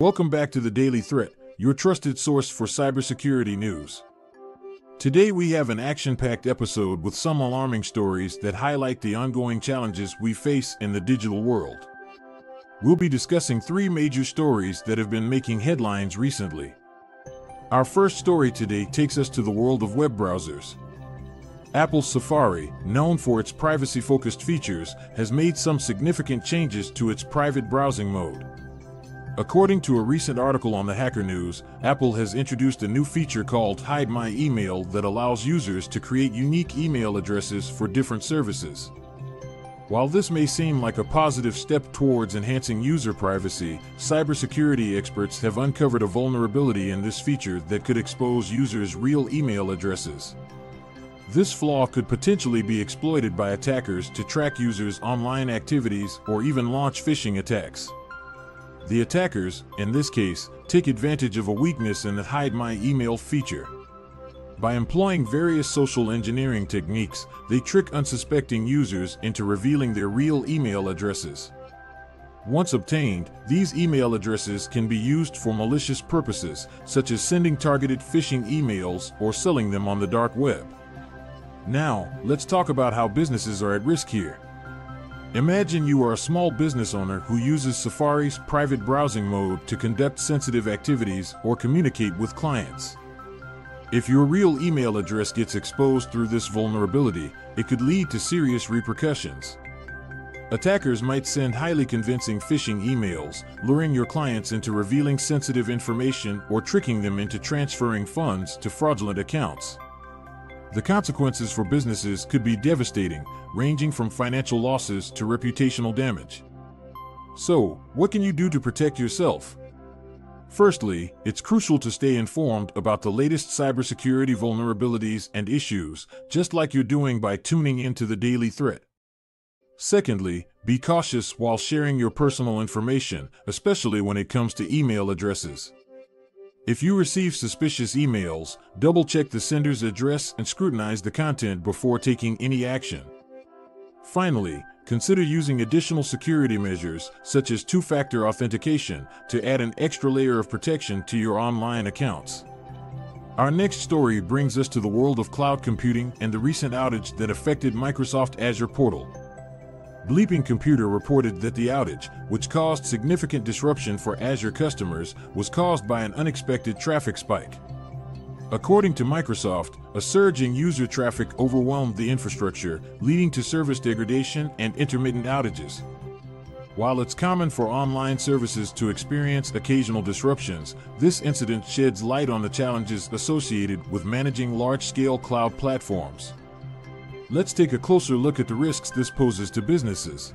Welcome back to the Daily Threat, your trusted source for cybersecurity news. Today we have an action packed episode with some alarming stories that highlight the ongoing challenges we face in the digital world. We'll be discussing three major stories that have been making headlines recently. Our first story today takes us to the world of web browsers. Apple's Safari, known for its privacy focused features, has made some significant changes to its private browsing mode. According to a recent article on the Hacker News, Apple has introduced a new feature called Hide My Email that allows users to create unique email addresses for different services. While this may seem like a positive step towards enhancing user privacy, cybersecurity experts have uncovered a vulnerability in this feature that could expose users' real email addresses. This flaw could potentially be exploited by attackers to track users' online activities or even launch phishing attacks. The attackers, in this case, take advantage of a weakness in the Hide My Email feature. By employing various social engineering techniques, they trick unsuspecting users into revealing their real email addresses. Once obtained, these email addresses can be used for malicious purposes, such as sending targeted phishing emails or selling them on the dark web. Now, let's talk about how businesses are at risk here. Imagine you are a small business owner who uses Safari's private browsing mode to conduct sensitive activities or communicate with clients. If your real email address gets exposed through this vulnerability, it could lead to serious repercussions. Attackers might send highly convincing phishing emails, luring your clients into revealing sensitive information or tricking them into transferring funds to fraudulent accounts. The consequences for businesses could be devastating, ranging from financial losses to reputational damage. So, what can you do to protect yourself? Firstly, it's crucial to stay informed about the latest cybersecurity vulnerabilities and issues, just like you're doing by tuning into the daily threat. Secondly, be cautious while sharing your personal information, especially when it comes to email addresses. If you receive suspicious emails, double check the sender's address and scrutinize the content before taking any action. Finally, consider using additional security measures, such as two factor authentication, to add an extra layer of protection to your online accounts. Our next story brings us to the world of cloud computing and the recent outage that affected Microsoft Azure Portal. Bleeping Computer reported that the outage, which caused significant disruption for Azure customers, was caused by an unexpected traffic spike. According to Microsoft, a surge in user traffic overwhelmed the infrastructure, leading to service degradation and intermittent outages. While it's common for online services to experience occasional disruptions, this incident sheds light on the challenges associated with managing large scale cloud platforms. Let's take a closer look at the risks this poses to businesses.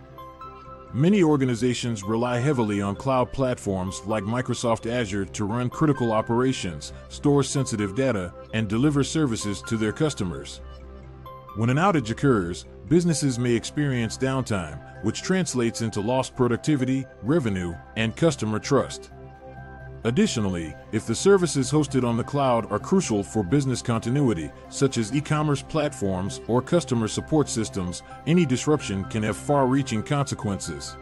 Many organizations rely heavily on cloud platforms like Microsoft Azure to run critical operations, store sensitive data, and deliver services to their customers. When an outage occurs, businesses may experience downtime, which translates into lost productivity, revenue, and customer trust. Additionally, if the services hosted on the cloud are crucial for business continuity, such as e commerce platforms or customer support systems, any disruption can have far reaching consequences.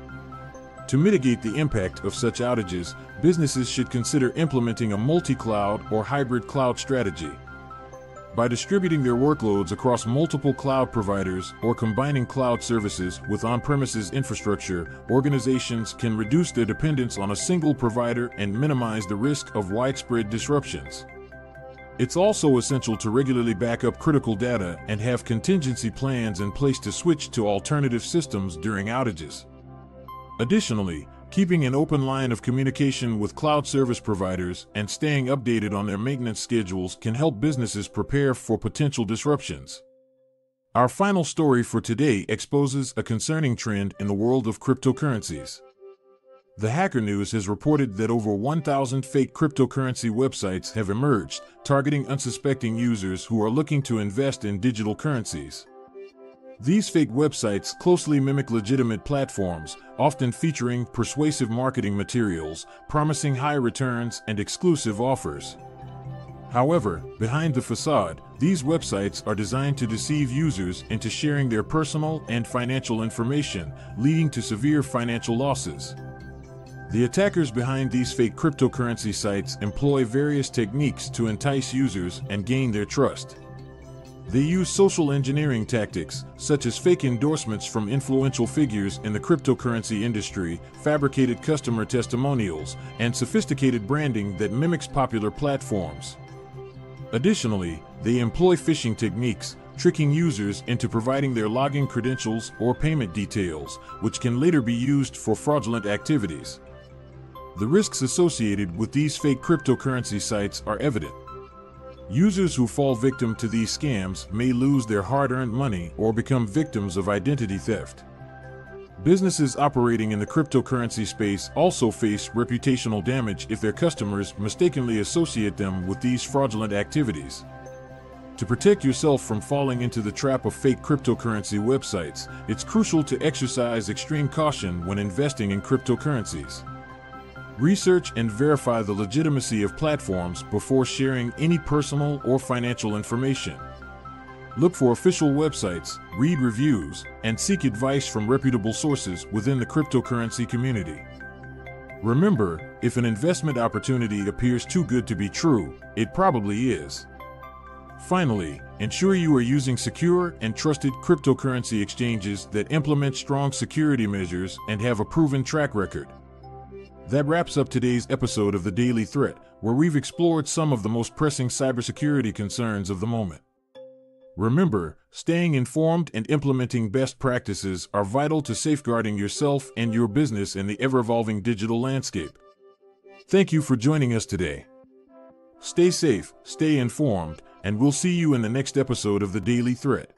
To mitigate the impact of such outages, businesses should consider implementing a multi cloud or hybrid cloud strategy. By distributing their workloads across multiple cloud providers or combining cloud services with on premises infrastructure, organizations can reduce their dependence on a single provider and minimize the risk of widespread disruptions. It's also essential to regularly back up critical data and have contingency plans in place to switch to alternative systems during outages. Additionally, Keeping an open line of communication with cloud service providers and staying updated on their maintenance schedules can help businesses prepare for potential disruptions. Our final story for today exposes a concerning trend in the world of cryptocurrencies. The Hacker News has reported that over 1,000 fake cryptocurrency websites have emerged, targeting unsuspecting users who are looking to invest in digital currencies. These fake websites closely mimic legitimate platforms, often featuring persuasive marketing materials, promising high returns, and exclusive offers. However, behind the facade, these websites are designed to deceive users into sharing their personal and financial information, leading to severe financial losses. The attackers behind these fake cryptocurrency sites employ various techniques to entice users and gain their trust. They use social engineering tactics, such as fake endorsements from influential figures in the cryptocurrency industry, fabricated customer testimonials, and sophisticated branding that mimics popular platforms. Additionally, they employ phishing techniques, tricking users into providing their login credentials or payment details, which can later be used for fraudulent activities. The risks associated with these fake cryptocurrency sites are evident. Users who fall victim to these scams may lose their hard earned money or become victims of identity theft. Businesses operating in the cryptocurrency space also face reputational damage if their customers mistakenly associate them with these fraudulent activities. To protect yourself from falling into the trap of fake cryptocurrency websites, it's crucial to exercise extreme caution when investing in cryptocurrencies. Research and verify the legitimacy of platforms before sharing any personal or financial information. Look for official websites, read reviews, and seek advice from reputable sources within the cryptocurrency community. Remember, if an investment opportunity appears too good to be true, it probably is. Finally, ensure you are using secure and trusted cryptocurrency exchanges that implement strong security measures and have a proven track record. That wraps up today's episode of The Daily Threat, where we've explored some of the most pressing cybersecurity concerns of the moment. Remember, staying informed and implementing best practices are vital to safeguarding yourself and your business in the ever evolving digital landscape. Thank you for joining us today. Stay safe, stay informed, and we'll see you in the next episode of The Daily Threat.